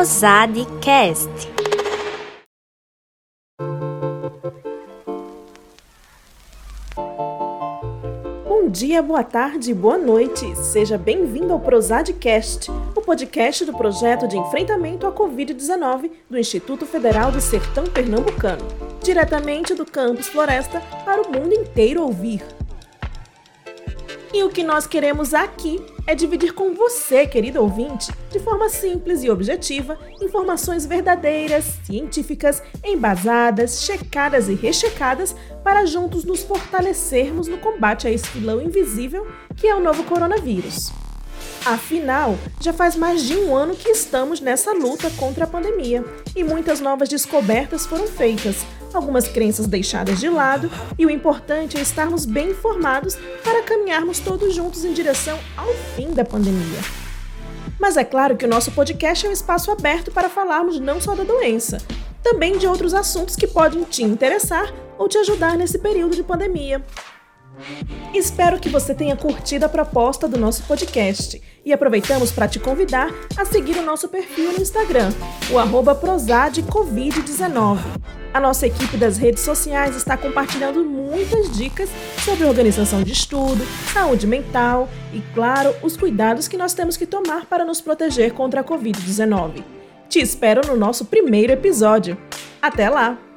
Prosadcast. Bom dia, boa tarde, boa noite. Seja bem-vindo ao Prosadcast, o podcast do projeto de enfrentamento à Covid-19 do Instituto Federal do Sertão Pernambucano, diretamente do campus Floresta para o mundo inteiro ouvir. E o que nós queremos aqui é dividir com você, querido ouvinte, de forma simples e objetiva, informações verdadeiras, científicas, embasadas, checadas e rechecadas para juntos nos fortalecermos no combate a esse filão invisível que é o novo coronavírus. Afinal, já faz mais de um ano que estamos nessa luta contra a pandemia e muitas novas descobertas foram feitas, algumas crenças deixadas de lado e o importante é estarmos bem informados para caminharmos todos juntos em direção ao fim da pandemia. Mas é claro que o nosso podcast é um espaço aberto para falarmos não só da doença, também de outros assuntos que podem te interessar ou te ajudar nesse período de pandemia. Espero que você tenha curtido a proposta do nosso podcast e aproveitamos para te convidar a seguir o nosso perfil no Instagram, o arroba prosadcovid19. A nossa equipe das redes sociais está compartilhando muitas dicas sobre organização de estudo, saúde mental e, claro, os cuidados que nós temos que tomar para nos proteger contra a Covid-19. Te espero no nosso primeiro episódio. Até lá!